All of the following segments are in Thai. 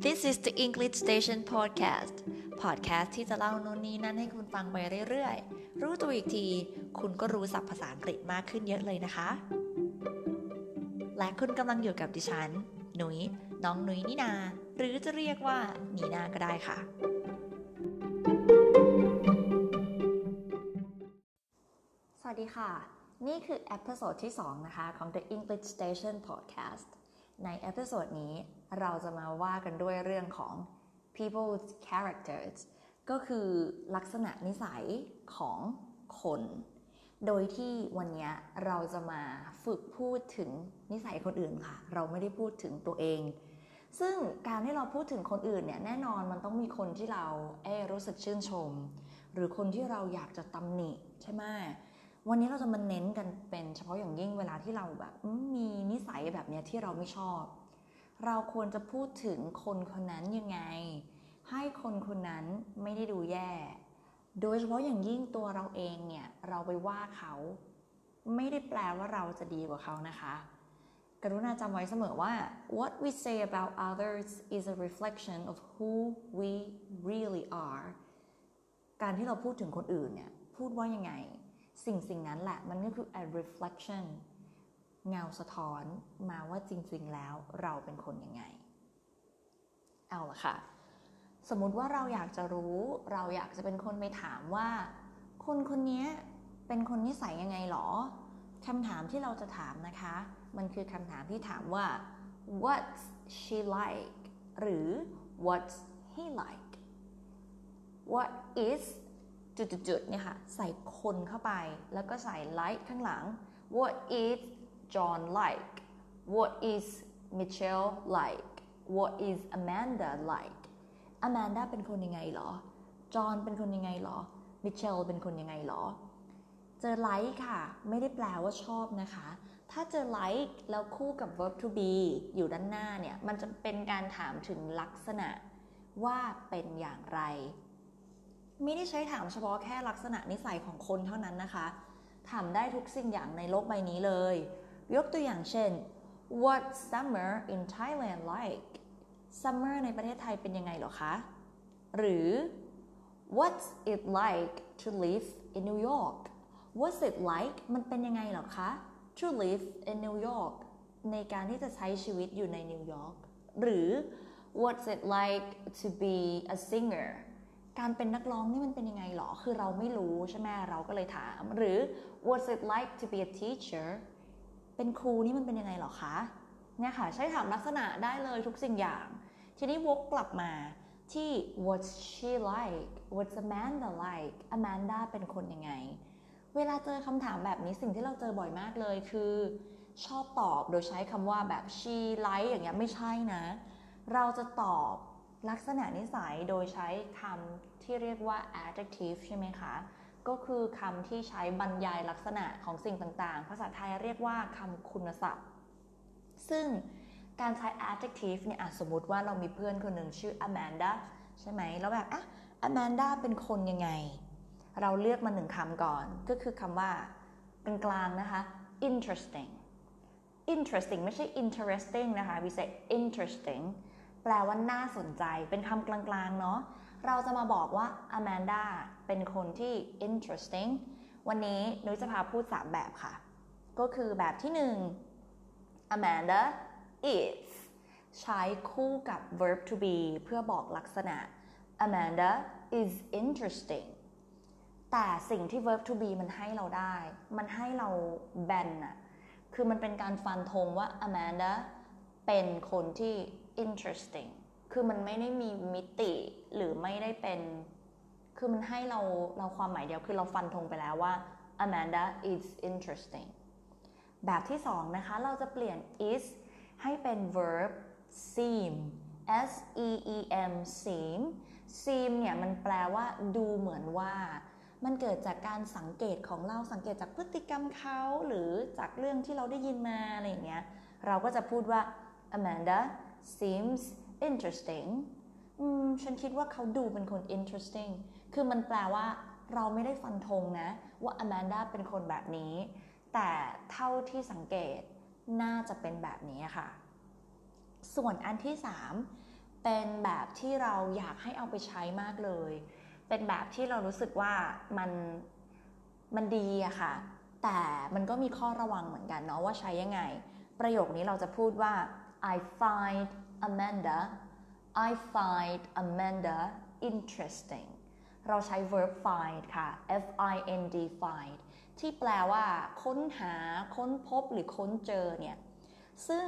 This is the English Station Podcast Podcast ที่จะเล่าโน่นนี่นั่นให้คุณฟังไปเรื่อยๆ รู้ตัวอีกที คุณก็รู้ศัพท์ภาษาอังกฤษมากขึ้นเยอะเลยนะคะ และคุณกำลังอยู่กับดิฉัน หนุย น้องหนุยนินา หรือจะเรียกว่านีนาก็ได้ค่ะ สวัสดีค่ะ นี่คือ episode ที่ 2 นะคะ ของ The English Station Podcast ใน episode นี้เราจะมาว่ากันด้วยเรื่องของ people's characters ก็คือลักษณะนิสัยของคน โดยที่วันนี้เราจะมาฝึกพูดถึงนิสัยคนอื่นค่ะ เราไม่ได้พูดถึงตัวเอง ซึ่งการที่เราพูดถึงคนอื่นเนี่ยแน่นอนมันต้องมีคนที่เราเอ่อรู้สึกชื่นชม หรือคนที่เราอยากจะตำหนิใช่ไหม วันนี้เราจะมาเน้นกันเป็นเฉพาะอย่างยิ่งเวลาที่เราแบบมีนิสัยแบบเนี้ยที่เราไม่ชอบ เราควรจะพูดถึงคนคนนั้นยังไง ให้คนคนนั้นไม่ได้ดูแย่ โดยเฉพาะอย่างยิ่งตัวเราเองเนี่ยเราไปว่าเขาไม่ได้แปลว่าเราจะดีกว่าเขานะคะ กรุณาจำไว้เสมอว่า what we say about others is a reflection of who we really are การที่เราพูดถึงคนอื่นเนี่ยพูดว่ายังไง สิ่งสิ่งนั้นแหละมันก็คือ a reflection เงาสะท้อนมาว่าจริงๆแล้วเราเป็นคนยังไง เอาละค่ะ สมมุติว่าเราอยากจะรู้ เราอยากจะเป็นคนไปถามว่า คนคนนี้เป็นคนนิสัยยังไงหรอคำถามที่เราจะถามนะคะ มันคือคำถามที่ถามว่า what's she like หรือ what's he like what is จุดๆเนี่ยค่ะ ใส่คนเข้าไป แล้วก็ใส่ like ข้างหลัง what is John like what is Michelle like what is Amanda like Amanda เป็นคนยังไงหรอ John เป็นคนยังไงหรอ Michelle เป็นคนยังไงหรอ เจอ like ค่ะ ไม่ได้แปลว่าชอบนะคะ ถ้าเจอ like แล้วคู่กับ verb to be อยู่ด้านหน้าเนี่ย มันจะเป็นการถามถึงลักษณะว่าเป็นอย่างไร ไม่ได้ใช้ถามเฉพาะแค่ลักษณะนิสัยของคนเท่านั้นนะคะ ถามได้ทุกสิ่งอย่างในโลกใบนี้เลย ยกตัวอย่างเช่น what summer in Thailand like summer ในประเทศไทยเป็นยังไงหรอคะ หรือ what's it like to live in New York what's it like มันเป็นยังไงหรอคะ to live in New York ในการที่จะใช้ชีวิตอยู่ในนิวยอร์กหรือ what's it like to be a singer การเป็นนักร้องนี่มันเป็นยังไงหรอ คือเราไม่รู้ใช่ไหมเราก็เลยถาม หรือ what's it like to be a teacher เป็นครูนี่มันเป็นยังไงหรอคะ เนี่ยค่ะ ใช้ถามลักษณะได้เลยทุกสิ่งอย่าง ทีนี้วกกลับมาที่ what's she like what's Amanda like Amanda เป็นคนยังไง เวลาเจอคำถามแบบนี้สิ่งที่เราเจอบ่อยมากเลยคือ ชอบตอบโดยใช้คำว่าแบบ she like อย่างเงี้ยไม่ใช่นะ เราจะตอบ ลักษณะนิสัยโดยใช้คำที่เรียกว่า adjective ใช่ไหมคะ ก็คือคำที่ใช้บรรยายลักษณะของสิ่งต่างๆ ภาษาไทยเรียกว่าคำคุณศัพท์ ซึ่งการใช้ adjective เนี่ยสมมติว่าเรามีเพื่อนคนหนึ่งชื่อ Amanda ใช่ไหม แล้วแบบอะ Amanda เป็นคนยังไง เราเลือกมาหนึ่งคำก่อน ก็คือคำว่าเป็นกลางนะคะ interesting interesting ไม่ใช่ interesting นะคะ we say interesting แปลว่าน่าสนใจ เป็นคำกลางๆ เนาะ เราจะมาบอกว่า Amanda เป็นคนที่ interesting วันนี้นุ้ยจะพาพูด 3 แบบค่ะ ก็คือแบบที่ 1 Amanda is ใช้คู่กับ verb to be เพื่อบอกลักษณะ Amanda is interesting แต่สิ่งที่ verb to be มันให้เราได้ มันให้เราแบนอะคือมันเป็นการฟันธงว่า Amanda เป็นคนที่ interesting คือมันไม่ได้มีมิติหรือไม่ได้เป็น คือมันให้เราเราความหมายเดียวคือเราฟันธงไปแล้วว่า Amanda is interesting แบบที่สองนะคะ เราจะเปลี่ยน is ให้เป็น verb seem s e e m seem seem เนี่ยมันแปลว่าดูเหมือนว่า มันเกิดจากการสังเกตของเราสังเกตจากพฤติกรรมเขาหรือจากเรื่องที่เราได้ยินมาอะไรอย่างเงี้ยเราก็จะพูดว่า Amanda seems interesting อืมฉันคิดว่าเขาดูเป็นคน interesting คือมันแปลว่าเราไม่ได้ฟันธงนะ ว่า Amanda เป็นคนแบบนี้ แต่เท่าที่สังเกตน่าจะเป็นแบบนี้ค่ะ ส่วนอันที่ 3 เป็นแบบที่เราอยากให้เอาไปใช้มากเลย เป็นแบบที่เรารู้สึกว่ามันมันดีอะค่ะ แต่มันก็มีข้อระวังเหมือนกันเนาะว่าใช้ยังไง ประโยคนี้เราจะพูดว่า I find Amanda I find Amanda interesting เราใช้ verb find ค่ะ F I N D find ที่แปลว่า ค้นหา ค้นพบหรือค้นเจอเนี่ย ซึ่ง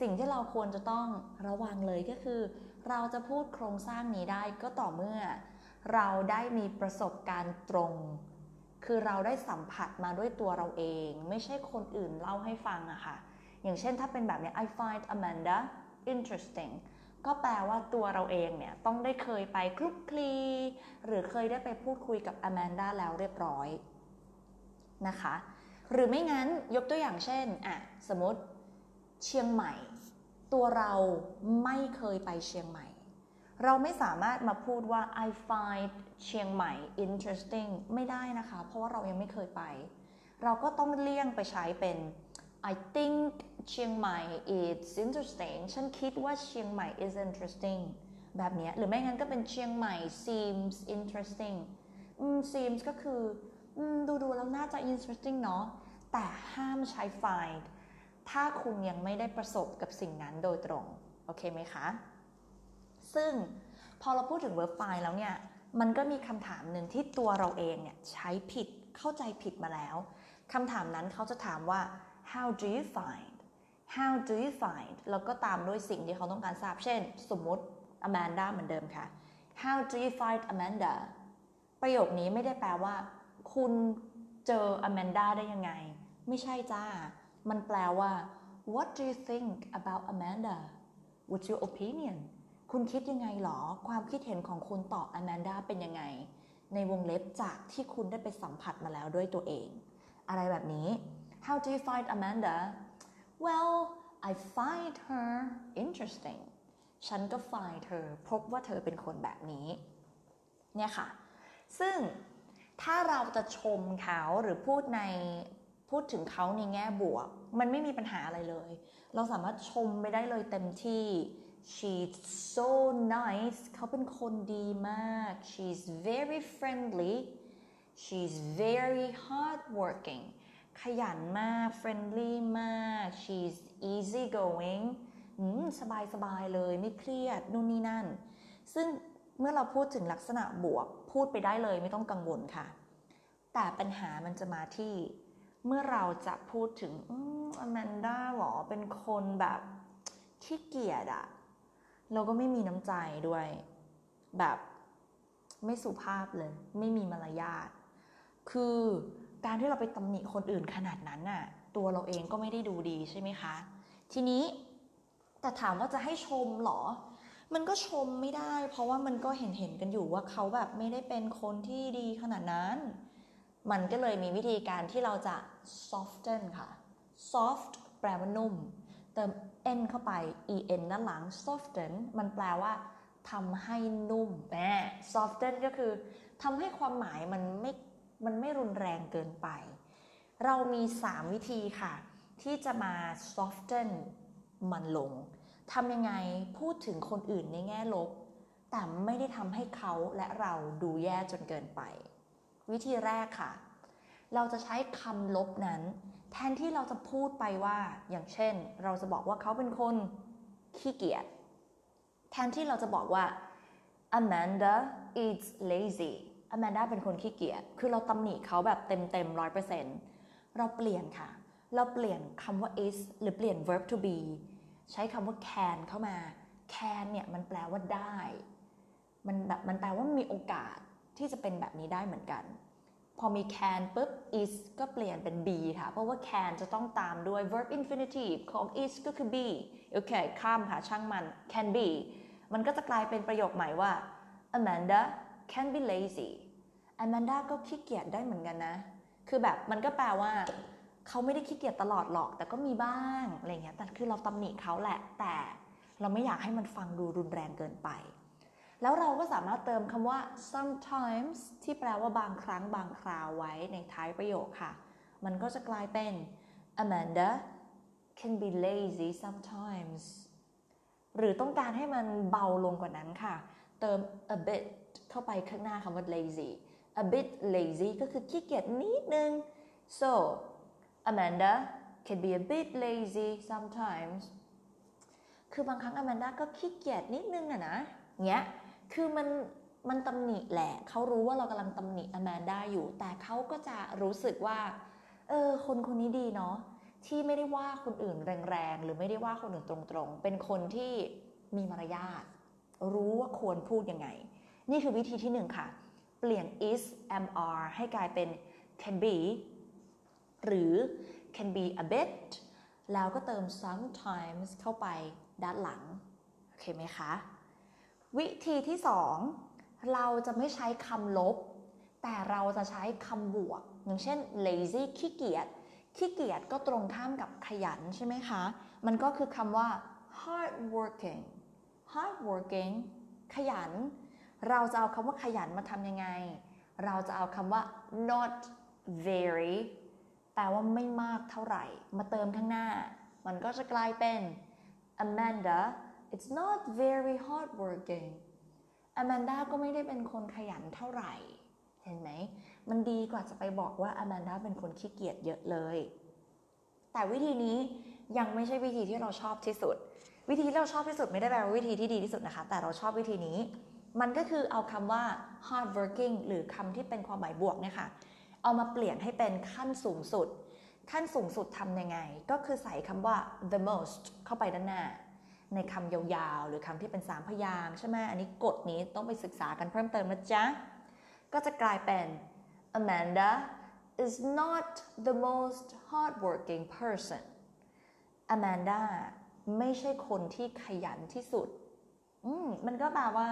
สิ่งที่เราควรจะต้องระวังเลยก็คือ เราจะพูดโครงสร้างนี้ได้ก็ต่อเมื่อ เราได้มีประสบการณ์ตรง คือเราได้สัมผัสมาด้วยตัวเราเอง ไม่ใช่คนอื่นเล่าให้ฟังอะค่ะ อย่างเช่นถ้าเป็นแบบนี้ I find Amanda interesting ก็แปลว่าตัวเราเองเนี่ย ต้องได้เคยไปคลุกคลี หรือเคยได้ไปพูดคุยกับอแมนดาแล้วเรียบร้อยนะคะ หรือไม่งั้นยกตัวอย่างเช่นอะสมมติเชียงใหม่ ตัวเราไม่เคยไปเชียงใหม่ เราไม่สามารถมาพูดว่า I find เชียงใหม่ interesting ไม่ได้นะคะ เพราะว่าเรายังไม่เคยไป เราก็ต้องเลี่ยงไปใช้เป็น I think เชียงใหม่ is interesting ฉันคิดว่าเชียงใหม่ is interesting แบบนี้หรือไม่งั้นก็เป็นเชียงใหม่ seems interesting seems ก็คือดูดูแล้วน่าจะ interesting เนาะแต่ห้ามใช้ find ถ้าคุณยังไม่ได้ประสบกับสิ่งนั้นโดยตรง โอเคไหมคะ ซึ่งพอเราพูดถึง verb find แล้วเนี่ย มันก็มีคำถามหนึ่งที่ตัวเราเองเนี่ยใช้ผิดเข้าใจผิดมาแล้วคำถามนั้นเขาจะถามว่า how do you find how do you find แล้วก็ตามด้วยสิ่งที่เขาต้องการทราบ เช่น สมมติ Amanda เหมือนเดิมค่ะ how do you find Amanda ประโยคนี้ไม่ได้แปลว่า คุณเจอ Amanda ได้ยังไง ไม่ใช่จ้า มันแปลว่า what do you think about Amanda what's your opinion คุณคิดยังไงหรอ ความคิดเห็นของคุณต่อ Amanda เป็นยังไง ในวงเล็บจากที่คุณได้ไปสัมผัสมาแล้วด้วยตัวเอง อะไรแบบนี้ how do you find Amanda well I find her interesting ฉันก็ find her พบว่าเธอเป็นคนแบบนี้ เนี่ยค่ะ ซึ่งถ้าเราจะชมเขาหรือพูดในพูดถึงเขาในแง่บวก มันไม่มีปัญหาอะไรเลย เราสามารถชมไปได้เลยเต็มที่ she's so nice เขาเป็นคนดีมาก she's very friendly she's very hardworking ขยันมาก friendly มาก she's easy going สบายสบายเลยไม่เครียดนู่นนี่นั่น ซึ่งเมื่อเราพูดถึงลักษณะบวก พูดไปได้เลยไม่ต้องกังวลค่ะ แต่ปัญหามันจะมาที่ เมื่อเราจะพูดถึงอแมนด้าหรอเป็นคนแบบขี้เกียจอะเราก็ไม่มีน้ำใจด้วย แบบไม่สุภาพเลย ไม่มีมารยาท คือ การที่เราไปตำหนิคนอื่นขนาดนั้นน่ะ ตัวเราเองก็ไม่ได้ดูดีใช่ไหมคะ ทีนี้แต่ถามว่าจะให้ชมหรอ มันก็ชมไม่ได้ เพราะว่ามันก็เห็นเห็นกันอยู่ว่าเขาแบบไม่ได้เป็นคนที่ดีขนาดนั้น มันก็เลยมีวิธีการที่เราจะ soften ค่ะ soft แปลว่านุ่ม เติม n เข้าไป en ด้านหลัง soften มันแปลว่าทำให้นุ่มแหม soften ก็คือทำให้ความหมายมันไม่ มันไม่รุนแรงเกินไป เรามี 3 วิธีค่ะ ที่จะมา soften มันลงทำยังไงพูดถึงคนอื่นในแง่ลบ แต่ไม่ได้ทำให้เขาและเราดูแย่จนเกินไป วิธีแรกค่ะ เราจะใช้คำลบนั้น แทนที่เราจะพูดไปว่าอย่างเช่น เราจะบอกว่าเขาเป็นคนขี้เกียจแทนที่เราจะบอกว่า Amanda is lazy อแมนด้าเป็นคนขี้เกียจ คือเราตำหนิเขาแบบเต็มเต็มร้อยเปอร์เซ็นต์เราเปลี่ยนค่ะ เราเปลี่ยนคำว่า is หรือเปลี่ยน verb to be ใช้คำว่า can เข้ามา can เนี่ยมันแปลว่าได้ มันแบบมันแปลว่ามีโอกาสที่จะเป็นแบบนี้ได้เหมือนกัน พอมี can ปุ๊บ is ก็เปลี่ยนเป็น be ค่ะ เพราะว่า can จะต้องตามด้วย verb infinitive ของ is ก็คือ be โอเค ข้ามค่ะช่างมัน can be มันก็จะกลายเป็นประโยคใหม่ว่า Amanda can be lazy แอมแมนด้าก็ขี้เกียจได้เหมือนกันนะ คือแบบมันก็แปลว่า เขาไม่ได้ขี้เกียจตลอดหรอก แต่ก็มีบ้างอะไรเงี้ย แต่คือเราตำหนิเขาแหละ แต่เราไม่อยากให้มันฟังดูรุนแรงเกินไป แล้วเราก็สามารถเติมคำว่า sometimes ที่แปลว่าบางครั้งบางคราวไว้ในท้ายประโยคค่ะ มันก็จะกลายเป็น Amanda can be lazy sometimes หรือต้องการให้มันเบาลงกว่านั้นค่ะ เติม a bit เข้าไปข้างหน้าคำว่า lazy a bit lazy ก็คือขี้เกียจนิดนึง so Amanda can be a bit lazy sometimes คือบางครั้ง Amanda ก็ขี้เกียจนิดนึงอะนะเงี้ยคือมันมันตำหนิแหละเขารู้ว่าเรากำลังตำหนิ Amanda อยู่ แต่เขาก็จะรู้สึกว่า เออ คนคนนี้ดีเนาะที่ไม่ได้ว่าคนอื่นแรงๆ หรือไม่ได้ว่าคนอื่นตรงๆ เป็นคนที่มีมารยาท รู้ว่าควรพูดยังไง นี่คือวิธีที่หนึ่งค่ะ เปลี่ยน is am, are ให้กลายเป็น can be หรือ can be a bit แล้วก็เติม sometimes เข้าไปด้านหลัง โอเคไหมคะ วิธีที่สองเราจะไม่ใช้คำลบ แต่เราจะใช้คำบวก อย่างเช่น lazy ขี้เกียจขี้เกียจก็ตรงข้ามกับขยันใช่ไหมคะ มันก็คือคำว่า hard working hard working ขยัน เราจะเอาคำว่าขยันมาทำยังไง เราจะเอาคำว่า not very แปลว่าไม่มากเท่าไหร่ มาเติมข้างหน้า มันก็จะกลายเป็น Amanda it's not very hard working Amanda ก็ไม่ได้เป็นคนขยันเท่าไหร่ เห็นไหม มันดีกว่าจะไปบอกว่า Amanda เป็นคนขี้เกียจเยอะเลย แต่วิธีนี้ยังไม่ใช่วิธีที่เราชอบที่สุด วิธีที่เราชอบที่สุดไม่ได้แปลว่าวิธีที่ดีที่สุดนะคะ แต่เราชอบวิธีนี้ มันก็คือเอาคำว่า hard working หรือคำที่เป็นความหมายบวกเนี่ยค่ะ เอามาเปลี่ยนให้เป็นขั้นสูงสุด ขั้นสูงสุดทำยังไง ก็คือใส่คำว่า the most เข้าไปด้านหน้า ในคำยาวๆ หรือคำที่เป็นสามพยางใช่ไหมอันนี้กฎนี้ต้องไปศึกษากันเพิ่มเติมนะจ๊ะ ก็จะกลายเป็น Amanda is not the most hardworking person Amanda ไม่ใช่คนที่ขยันที่สุด อืม มันก็แปลว่า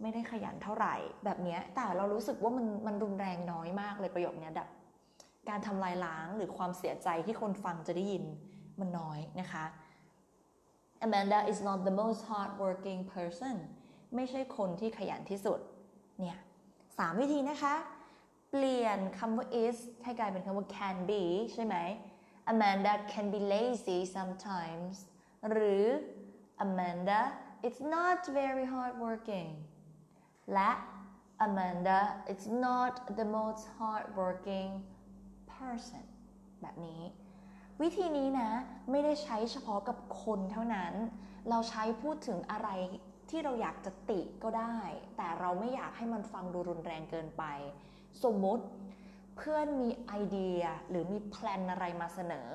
ไม่ได้ขยันเท่าไหร่แบบนี้แต่เรารู้สึกว่ามันมันรุนแรงน้อยมากเลยประโยคนี้แบบการทำลายล้างหรือความเสียใจที่คนฟังจะได้ยินมันน้อยนะคะ Amanda is not the most hardworking person ไม่ใช่คนที่ขยันที่สุด เนี่ยสามวิธีนะคะ เปลี่ยนคำว่า is ให้กลายเป็นคำว่า can be ใช่ไหม Amanda can be lazy sometimes หรือ Amanda it's not very hardworking และ Amanda is not the most hardworking person แบบนี้ วิธีนี้นะ ไม่ได้ใช้เฉพาะกับคนเท่านั้น เราใช้พูดถึงอะไรที่เราอยากจะติก็ได้ แต่เราไม่อยากให้มันฟังดูรุนแรงเกินไป สมมติเพื่อนมีไอเดียหรือมีแพลนอะไรมาเสนอ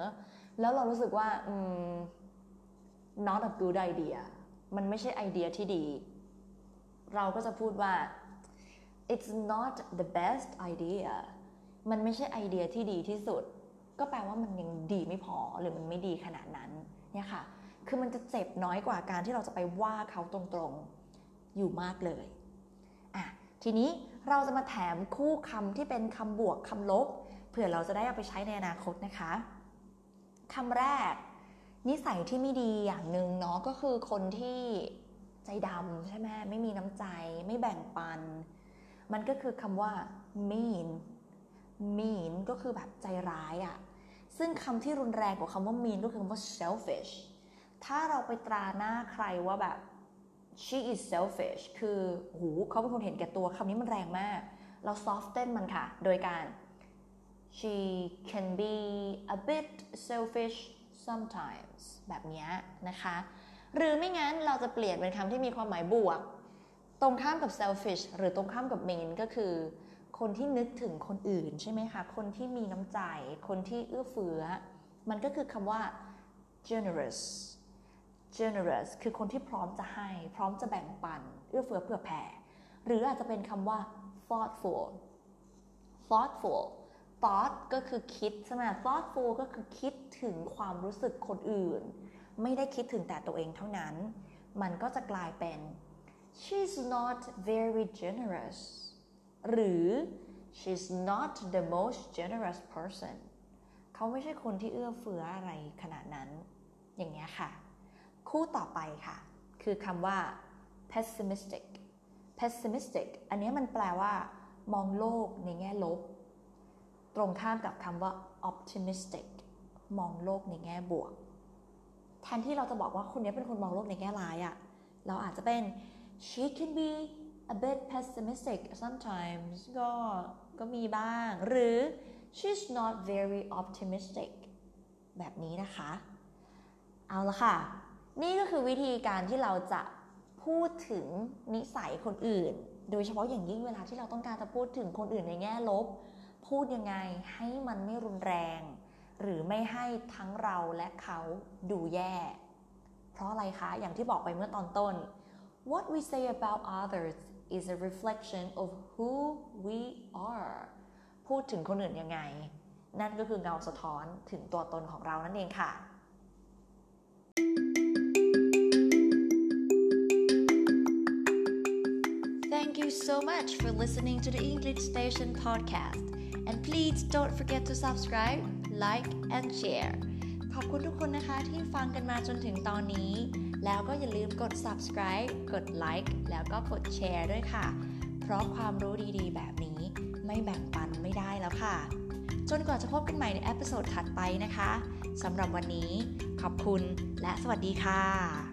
แล้วเรารู้สึกว่าอืม not a good idea มันไม่ใช่ไอเดียที่ดี เราก็จะพูดว่า it's not the best idea มันไม่ใช่ไอเดียที่ดีที่สุด ก็แปลว่ามันยังดีไม่พอหรือมันไม่ดีขนาดนั้นเนี่ยค่ะ คือมันจะเจ็บน้อยกว่าการที่เราจะไปว่าเขาตรงๆอยู่มากเลยอะทีนี้เราจะมาแถมคู่คำที่เป็นคำบวกคำลบ เผื่อเราจะได้เอาไปใช้ในอนาคตนะคะคำแรก นิสัยที่ไม่ดีอย่างหนึ่งเนาะก็คือคนที่ ใจดำใช่ไหมไม่มีน้ำใจ ไม่แบ่งปัน มันก็คือคำว่า mean mean ก็คือแบบใจร้ายอะ่ะ ซึ่งคำที่รุนแรงกว่าคำว่า mean ก็คือคำว่า selfish ถ้าเราไปตราหน้าใครว่าแบบ she is selfish คือหูเขาเป็นคนเห็นแก่ตัวคำนี้มันแรงมาก เรา soften มันค่ะ โดยการ she can be a bit selfish sometimes แบบนี้นะคะ หรือไม่งั้นเราจะเปลี่ยนเป็นคำที่มีความหมายบวก ตรงข้ามกับ selfish หรือตรงข้ามกับ mean ก็คือ คนที่นึกถึงคนอื่นใช่ไหมคะ คนที่มีน้ำใจ คนที่เอื้อเฟื้อ มันก็คือคำว่า generous generous คือคนที่พร้อมจะให้ พร้อมจะแบ่งปัน เอื้อเฟื้อเผื่อแผ่ หรืออาจจะเป็นคำว่า thoughtful thoughtful thought ก็คือคิดใช่ไหม thoughtful ก็คือคิดถึงความรู้สึกคนอื่น ไม่ได้คิดถึงแต่ตัวเองเท่านั้น มันก็จะกลายเป็น she's not very generous หรือ she's not the most generous person เขาไม่ใช่คนที่เอื้อเฟื้ออะไรขนาดนั้น อย่างเงี้ยค่ะ คู่ต่อไปค่ะ คือคำว่า pessimistic pessimistic อันนี้มันแปลว่า มองโลกในแง่ลบ ตรงข้ามกับคำว่า optimistic มองโลกในแง่บวก แทนที่เราจะบอกว่าคนนี้เป็นคนมองโลกในแง่ร้ายอะเราอาจจะเป็น she can be a bit pessimistic sometimes ก็ก็มีบ้าง หรือ she's not very optimistic แบบนี้นะคะ เอาละค่ะ นี่ก็คือวิธีการที่เราจะพูดถึงนิสัยคนอื่น โดยเฉพาะอย่างยิ่งเวลาที่เราต้องการจะพูดถึงคนอื่นในแง่ลบ พูดยังไงให้มันไม่รุนแรง หรือไม่ให้ทั้งเราและเขาดูแย่ เพราะอะไรคะ อย่างที่บอกไปเมื่อตอนต้น what we say about others is a reflection of who we are พูดถึงคนอื่นยังไง นั่นก็คือเงาสะท้อนถึงตัวตนของเรานั่นเองค่ะ Thank you so much for listening to the English Station podcast. And please don't forget to subscribe, like, and share. ขอบคุณทุกคนนะคะที่ฟังกันมาจนถึงตอนนี้ แล้วก็อย่าลืมกด subscribe กด like แล้วก็กดแชร์ด้วยค่ะ เพราะความรู้ดีๆ แบบนี้ไม่แบ่งปันไม่ได้แล้วค่ะ จนกว่าจะพบกันใหม่ใน episode ถัดไปนะคะสำหรับวันนี้ขอบคุณและสวัสดีค่ะ